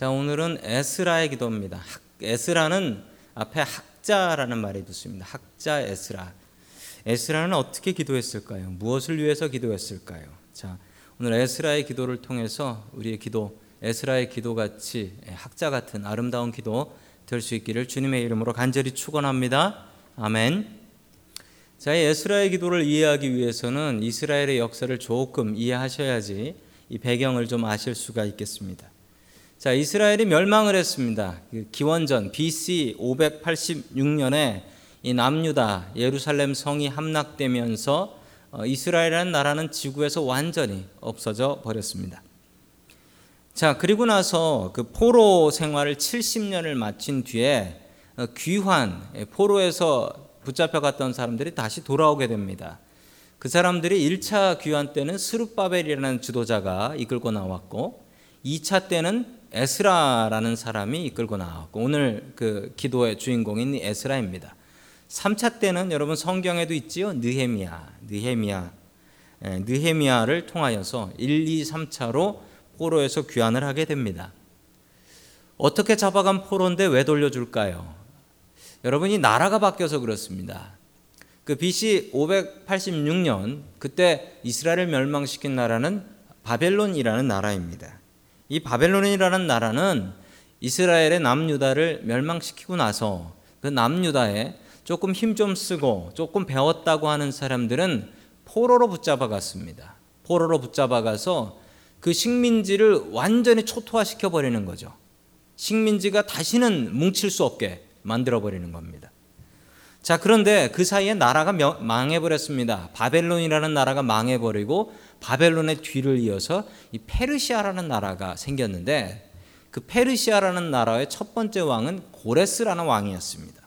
자, 오늘은 에스라의 기도입니다. 학, 에스라는 앞에 학자라는 말이 붙습니다. 학자 에스라. 에스라는 어떻게 기도했을까요? 무엇을 위해서 기도했을까요? 자, 오늘 에스라의 기도를 통해서 우리의 기도, 에스라의 기도 같이 학자 같은 아름다운 기도 될 수 있기를 주님의 이름으로 간절히 축원합니다. 아멘. 자, 에스라의 기도를 이해하기 위해서는 이스라엘의 역사를 조금 이해하셔야지 이 배경을 좀 아실 수가 있겠습니다. 자, 이스라엘이 멸망을 했습니다. 그 기원전 BC 586년에 이 남유다 예루살렘 성이 함락되면서 어, 이스라엘이라는 나라는 지구에서 완전히 없어져 버렸습니다. 자, 그리고 나서 그 포로 생활을 70년을 마친 뒤에 어, 귀환, 예, 포로에서 붙잡혀 갔던 사람들이 다시 돌아오게 됩니다. 그 사람들이 1차 귀환 때는 스룹바벨이라는 지도자가 이끌고 나왔고 2차 때는 에스라라는 사람이 이끌고 나왔고 오늘 그 기도의 주인공인 에스라입니다. 3차 때는 여러분 성경에도 있지요. 느헤미야, 느헤미야, 예, 느헤미야를 통하여서 1, 2, 3차로 포로에서 귀환을 하게 됩니다. 어떻게 잡아간 포로인데 왜 돌려줄까요? 여러분이 나라가 바뀌어서 그렇습니다. 그 BC 586년 그때 이스라엘을 멸망시킨 나라는 바벨론이라는 나라입니다. 이 바벨론이라는 나라는 이스라엘의 남유다를 멸망시키고 나서 그 남유다에 조금 힘 좀 쓰고 조금 배웠다고 하는 사람들은 포로로 붙잡아 갔습니다. 포로로 붙잡아 가서 그 식민지를 완전히 초토화시켜 버리는 거죠. 식민지가 다시는 뭉칠 수 없게 만들어 버리는 겁니다. 자, 그런데 그 사이에 나라가 망해 버렸습니다. 바벨론이라는 나라가 망해 버리고 바벨론의 뒤를 이어서 이 페르시아라는 나라가 생겼는데 그 페르시아라는 나라의 첫 번째 왕은 고레스라는 왕이었습니다.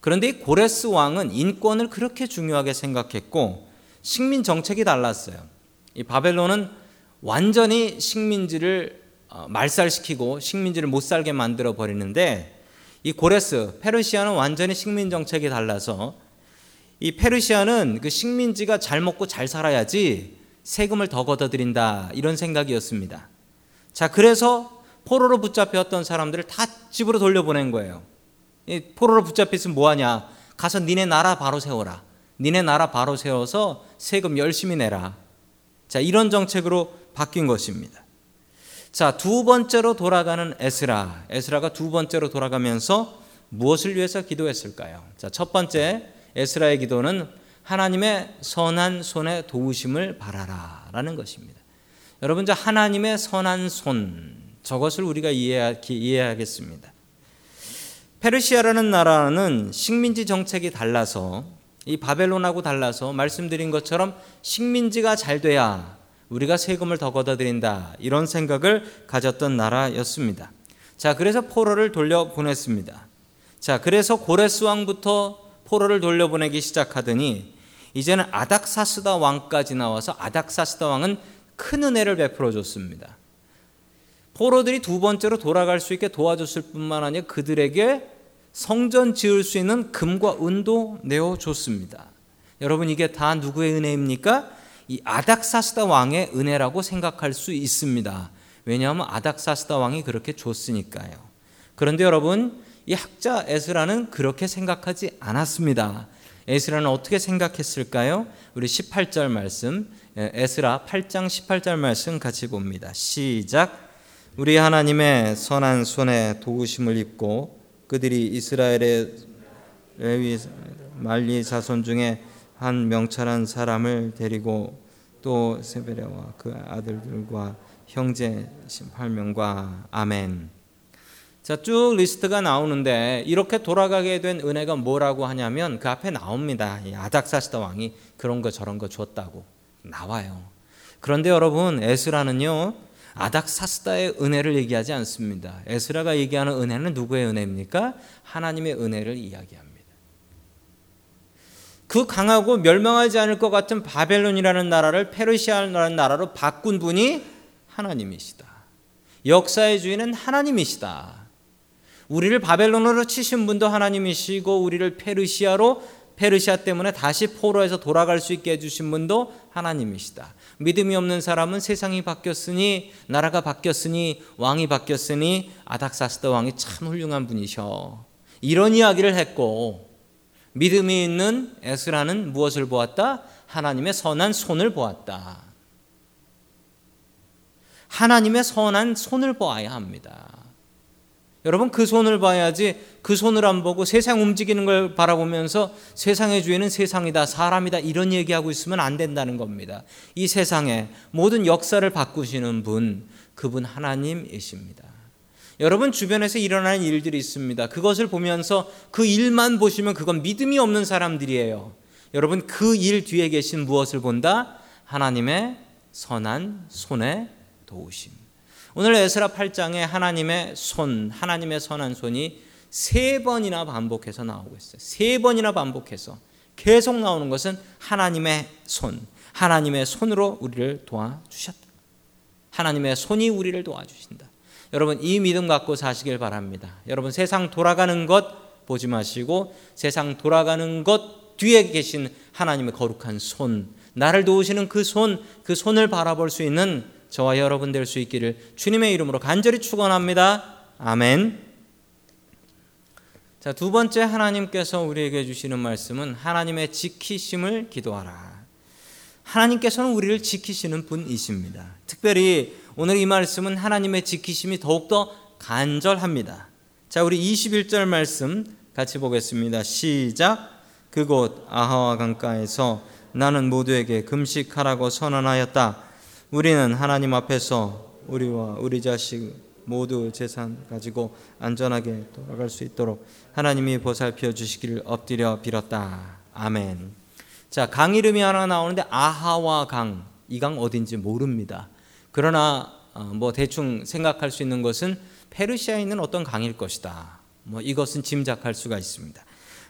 그런데 이 고레스 왕은 인권을 그렇게 중요하게 생각했고 식민 정책이 달랐어요. 이 바벨론은 완전히 식민지를 어, 말살시키고 식민지를 못 살게 만들어 버리는데 이 고레스 페르시아는 완전히 식민 정책이 달라서 이 페르시아는 그 식민지가 잘 먹고 잘 살아야지 세금을 더 걷어들인다 이런 생각이었습니다. 자 그래서 포로로 붙잡혔던 사람들을 다 집으로 돌려보낸 거예요. 이 포로로 붙잡혔으면 뭐하냐? 가서 니네 나라 바로 세워라. 니네 나라 바로 세워서 세금 열심히 내라. 자 이런 정책으로 바뀐 것입니다. 자, 두 번째로 돌아가는 에스라. 에스라가 두 번째로 돌아가면서 무엇을 위해서 기도했을까요? 자, 첫 번째 에스라의 기도는 하나님의 선한 손의 도우심을 바라라 라는 것입니다. 여러분, 저 하나님의 선한 손, 저것을 우리가 이해하, 이해하겠습니다. 페르시아라는 나라는 식민지 정책이 달라서 이 바벨론하고 달라서 말씀드린 것처럼 식민지가 잘 돼야 우리가 세금을 더 걷어들인다. 이런 생각을 가졌던 나라였습니다. 자, 그래서 포로를 돌려보냈습니다. 자, 그래서 고레스 왕부터 포로를 돌려보내기 시작하더니 이제는 아닥사스다 왕까지 나와서 아닥사스다 왕은 큰 은혜를 베풀어 줬습니다. 포로들이 두 번째로 돌아갈 수 있게 도와줬을 뿐만 아니라 그들에게 성전 지을 수 있는 금과 은도 내어 줬습니다. 여러분 이게 다 누구의 은혜입니까? 이 아닥사스다 왕의 은혜라고 생각할 수 있습니다. 왜냐하면 아닥사스다 왕이 그렇게 줬으니까요. 그런데 여러분, 이 학자 에스라는 그렇게 생각하지 않았습니다. 에스라는 어떻게 생각했을까요? 우리 18절 말씀, 예, 에스라 8장 18절 말씀 같이 봅니다. 시작. 우리 하나님의 선한 손에 도우심을 입고 그들이 이스라엘의 말리 자손 중에 한 명철한 사람을 데리고 또 세베레와 그 아들들과 형제 18명과 아멘. 자, 쭉 리스트가 나오는데 이렇게 돌아가게 된 은혜가 뭐라고 하냐면 그 앞에 나옵니다. 아닥사스다 왕이 그런 거 저런 거 줬다고 나와요. 그런데 여러분 에스라는요 아닥사스다의 은혜를 얘기하지 않습니다. 에스라가 얘기하는 은혜는 누구의 은혜입니까? 하나님의 은혜를 이야기합니다. 그 강하고 멸망하지 않을 것 같은 바벨론이라는 나라를 페르시아라는 나라로 바꾼 분이 하나님이시다. 역사의 주인은 하나님이시다. 우리를 바벨론으로 치신 분도 하나님이시고 우리를 페르시아로 페르시아 때문에 다시 포로에서 돌아갈 수 있게 해주신 분도 하나님이시다. 믿음이 없는 사람은 세상이 바뀌었으니 나라가 바뀌었으니 왕이 바뀌었으니 아닥사스다 왕이 참 훌륭한 분이셔. 이런 이야기를 했고 믿음이 있는 에스라는 무엇을 보았다? 하나님의 선한 손을 보았다. 하나님의 선한 손을 보아야 합니다. 여러분 그 손을 봐야지 그 손을 안 보고 세상 움직이는 걸 바라보면서 세상의 주인은 세상이다 사람이다 이런 얘기하고 있으면 안 된다는 겁니다. 이 세상에 모든 역사를 바꾸시는 분 그분 하나님이십니다. 여러분 주변에서 일어나는 일들이 있습니다. 그것을 보면서 그 일만 보시면 그건 믿음이 없는 사람들이에요. 여러분 그 일 뒤에 계신 무엇을 본다? 하나님의 선한 손에 도우심. 오늘 에스라 8장에 하나님의 손, 하나님의 선한 손이 세 번이나 반복해서 나오고 있어요. 세 번이나 반복해서 계속 나오는 것은 하나님의 손, 하나님의 손으로 우리를 도와주셨다. 하나님의 손이 우리를 도와주신다. 여러분 이 믿음 갖고 사시길 바랍니다. 여러분 세상 돌아가는 것 보지 마시고 세상 돌아가는 것 뒤에 계신 하나님의 거룩한 손, 나를 도우시는 그 손, 그 손을 바라볼 수 있는 저와 여러분 될 수 있기를 주님의 이름으로 간절히 축원합니다. 아멘. 자, 두 번째 하나님께서 우리에게 주시는 말씀은 하나님의 지키심을 기도하라. 하나님께서는 우리를 지키시는 분이십니다. 특별히 오늘 이 말씀은 하나님의 지키심이 더욱더 간절합니다. 자, 우리 21절 말씀 같이 보겠습니다. 시작. 그곳 아하와 강가에서 나는 모두에게 금식하라고 선언하였다. 우리는 하나님 앞에서 우리와 우리 자식 모두 재산 가지고 안전하게 돌아갈 수 있도록 하나님이 보살펴 주시기를 엎드려 빌었다. 아멘. 자, 강 이름이 하나 나오는데 아하와 강. 이 강 어딘지 모릅니다. 그러나 어, 뭐 대충 생각할 수 있는 것은 페르시아에 있는 어떤 강일 것이다. 뭐 이것은 짐작할 수가 있습니다.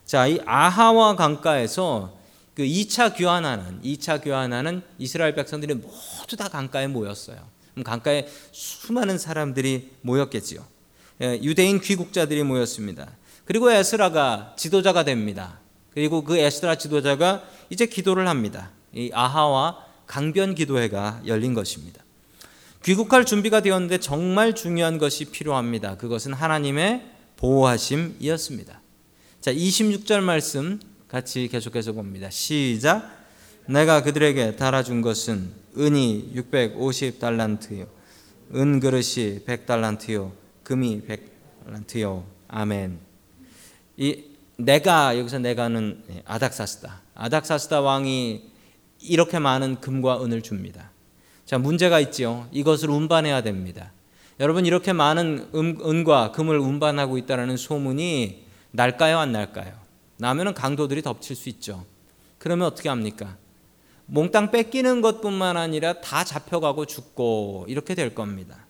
자, 이 아하와 강가에서 그 2차 교환하는 2차 교환하는 이스라엘 백성들이 모두 다 강가에 모였어요. 강가에 수많은 사람들이 모였겠지요. 예, 유대인 귀국자들이 모였습니다. 그리고 에스라가 지도자가 됩니다. 그리고 그 에스라 지도자가 이제 기도를 합니다. 이 아하와 강변 기도회가 열린 것입니다. 귀국할 준비가 되었는데 정말 중요한 것이 필요합니다. 그것은 하나님의 보호하심이었습니다. 자, 26절 말씀 같이 계속해서 봅니다. 시작. 내가 그들에게 달아준 것은 은이 650달란트요. 은 그릇이 100달란트요. 금이 100달란트요. 아멘. 이 내가 여기서 내가는 아닥사스다. 아닥사스다 왕이 이렇게 많은 금과 은을 줍니다. 자, 문제가 있죠. 이것을 운반해야 됩니다. 여러분 이렇게 많은 은, 은과 금을 운반하고 있다는 소문이 날까요, 안 날까요? 나면은 강도들이 덮칠 수 있죠. 그러면 어떻게 합니까? 몽땅 뺏기는 것뿐만 아니라 다 잡혀가고 죽고 이렇게 될 겁니다.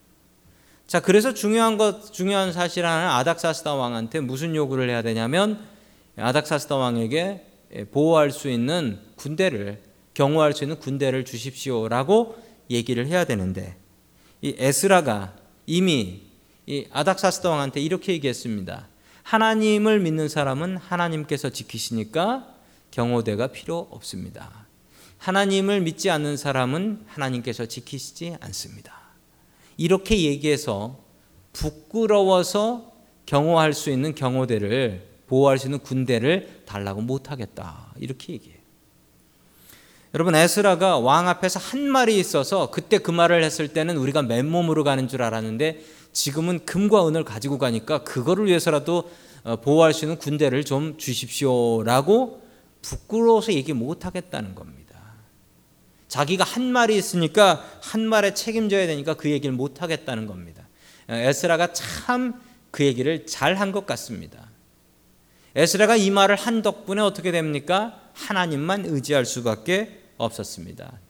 자, 그래서 중요한 것 중요한 사실 하나 아닥사스다 왕한테 무슨 요구를 해야 되냐면 아닥사스다 왕에게 보호할 수 있는 군대를 경호할 수 있는 군대를 주십시오라고 얘기를 해야 되는데 이 에스라가 이미 이 아닥사스다 왕한테 이렇게 얘기했습니다. 하나님을 믿는 사람은 하나님께서 지키시니까 경호대가 필요 없습니다. 하나님을 믿지 않는 사람은 하나님께서 지키시지 않습니다. 이렇게 얘기해서 부끄러워서 경호할 수 있는 경호대를 보호할 수 있는 군대를 달라고 못하겠다. 이렇게 얘기해요. 여러분 에스라가 왕 앞에서 한 말이 있어서 그때 그 말을 했을 때는 우리가 맨몸으로 가는 줄 알았는데 지금은 금과 은을 가지고 가니까 그거를 위해서라도 어, 보호할 수 있는 군대를 좀 주십시오라고 부끄러워서 얘기 못 하겠다는 겁니다. 자기가 한 말이 있으니까 한 말에 책임져야 되니까 그 얘기를 못 하겠다는 겁니다. 어, 에스라가 참 그 얘기를 잘 한 것 같습니다. 에스라가 이 말을 한 덕분에 어떻게 됩니까? 하나님만 의지할 수밖에 없었습니다.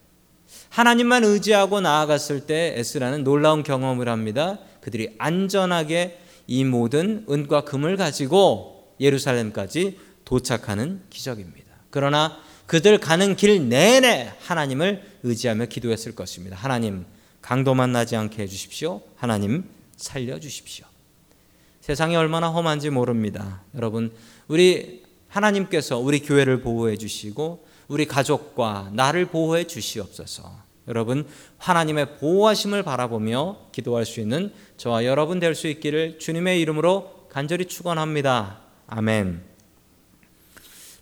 하나님만 의지하고 나아갔을 때 에스라는 놀라운 경험을 합니다. 그들이 안전하게 이 모든 은과 금을 가지고 예루살렘까지 도착하는 기적입니다. 그러나 그들 가는 길 내내 하나님을 의지하며 기도했을 것입니다. 하나님, 강도 만 나지 않게 해주십시오. 하나님, 살려주십시오. 세상이 얼마나 험한지 모릅니다. 여러분, 우리 하나님께서 우리 교회를 보호해 주시고 우리 가족과 나를 보호해 주시옵소서. 여러분 하나님의 보호하심을 바라보며 기도할 수 있는 저와 여러분 될 수 있기를 주님의 이름으로 간절히 축원합니다. 아멘.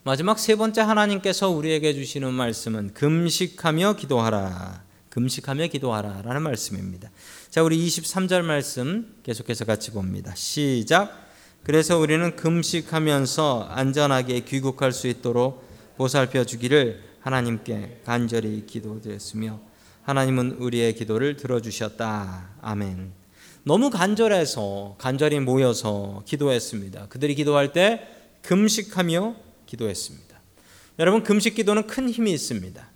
마지막 세 번째 하나님께서 우리에게 주시는 말씀은 금식하며 기도하라. 금식하며 기도하라 라는 말씀입니다. 자, 우리 23절 말씀 계속해서 같이 봅니다. 시작. 그래서 우리는 금식하면서 안전하게 귀국할 수 있도록 보살펴 주기를 하나님께 간절히 기도드렸으며 하나님은 우리의 기도를 들어주셨다. 아멘. 너무 간절해서 간절히 모여서 기도했습니다. 그들이 기도할 때 금식하며 기도했습니다. 여러분 금식 기도는 큰 힘이 있습니다.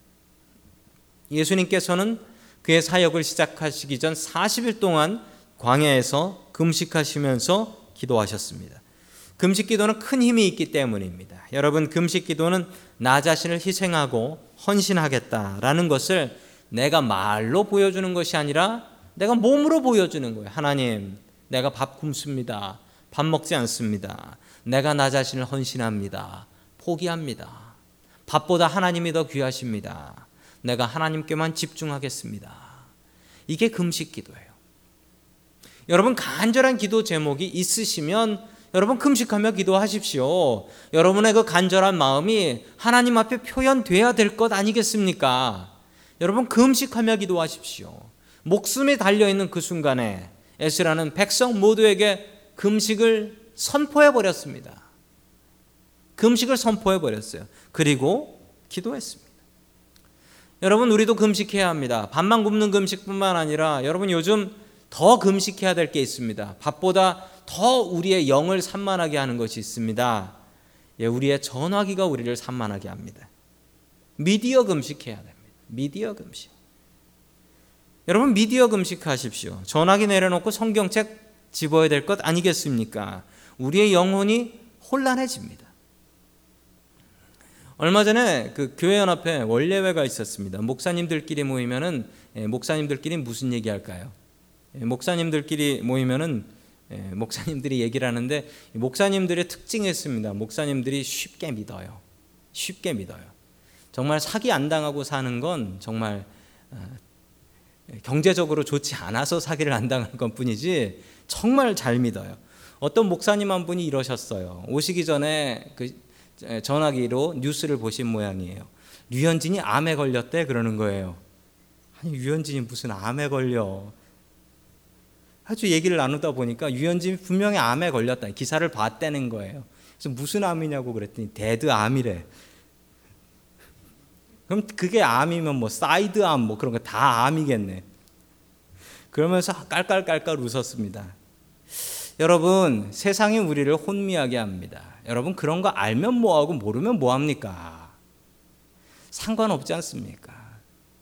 예수님께서는 그의 사역을 시작하시기 전 40일 동안 광야에서 금식하시면서 기도하셨습니다. 금식 기도는 큰 힘이 있기 때문입니다. 여러분 금식 기도는 나 자신을 희생하고 헌신하겠다라는 것을 내가 말로 보여주는 것이 아니라 내가 몸으로 보여주는 거예요. 하나님, 내가 밥 굶습니다. 밥 먹지 않습니다. 내가 나 자신을 헌신합니다. 포기합니다. 밥보다 하나님이 더 귀하십니다. 내가 하나님께만 집중하겠습니다. 이게 금식 기도예요. 여러분 간절한 기도 제목이 있으시면 여러분 금식하며 기도하십시오. 여러분의 그 간절한 마음이 하나님 앞에 표현돼야 될 것 아니겠습니까? 여러분 금식하며 기도하십시오. 목숨이 달려 있는 그 순간에 에스라는 백성 모두에게 금식을 선포해 버렸습니다. 금식을 선포해 버렸어요. 그리고 기도했습니다. 여러분 우리도 금식해야 합니다. 밥만 굶는 금식뿐만 아니라 여러분 요즘 더 금식해야 될 게 있습니다. 밥보다 더 우리의 영을 산만하게 하는 것이 있습니다. 예, 우리의 전화기가 우리를 산만하게 합니다. 미디어 금식해야 됩니다. 미디어 금식. 여러분 미디어 금식하십시오. 전화기 내려놓고 성경책 집어야 될 것 아니겠습니까? 우리의 영혼이 혼란해집니다. 얼마 전에 그 교회 연합회 원례회가 있었습니다. 목사님들끼리 모이면은 예, 목사님들끼리 무슨 얘기할까요? 예, 목사님들끼리 모이면은 예, 목사님들이 얘기를 하는데 목사님들의 특징이 있습니다. 목사님들이 쉽게 믿어요. 쉽게 믿어요. 정말 사기 안 당하고 사는 건 정말 어, 경제적으로 좋지 않아서 사기를 안 당할 것 뿐이지 정말 잘 믿어요. 어떤 목사님 한 분이 이러셨어요. 오시기 전에 그 전화기로 뉴스를 보신 모양이에요. 류현진이 암에 걸렸대 그러는 거예요. 아니 류현진이 무슨 암에 걸려? 아주 얘기를 나누다 보니까 유현진이 분명히 암에 걸렸다. 기사를 봤다는 거예요. 그래서 무슨 암이냐고 그랬더니 dead arm이래. 그럼 그게 암이면 뭐 side arm 뭐 그런 거 다 암이겠네. 그러면서 깔깔깔깔 웃었습니다. 여러분, 세상이 우리를 혼미하게 합니다. 여러분 그런 거 알면 뭐하고 모르면 뭐합니까? 상관없지 않습니까?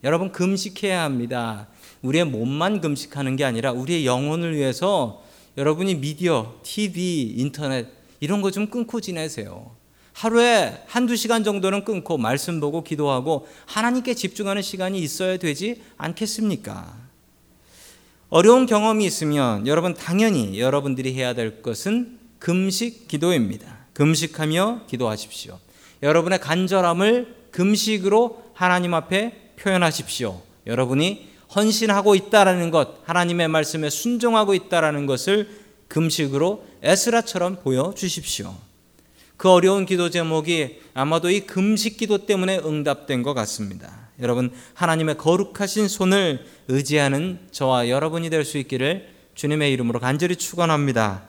여러분 금식해야 합니다. 우리의 몸만 금식하는 게 아니라 우리의 영혼을 위해서 여러분이 미디어, TV, 인터넷 이런 거 좀 끊고 지내세요. 하루에 한두 시간 정도는 끊고 말씀 보고 기도하고 하나님께 집중하는 시간이 있어야 되지 않겠습니까? 어려운 경험이 있으면 여러분 당연히 여러분들이 해야 될 것은 금식 기도입니다. 금식하며 기도하십시오. 여러분의 간절함을 금식으로 하나님 앞에 표현하십시오. 여러분이 헌신하고 있다라는 것, 하나님의 말씀에 순종하고 있다라는 것을 금식으로 에스라처럼 보여 주십시오. 그 어려운 기도 제목이 아마도 이 금식 기도 때문에 응답된 것 같습니다. 여러분, 하나님의 거룩하신 손을 의지하는 저와 여러분이 될 수 있기를 주님의 이름으로 간절히 축원합니다.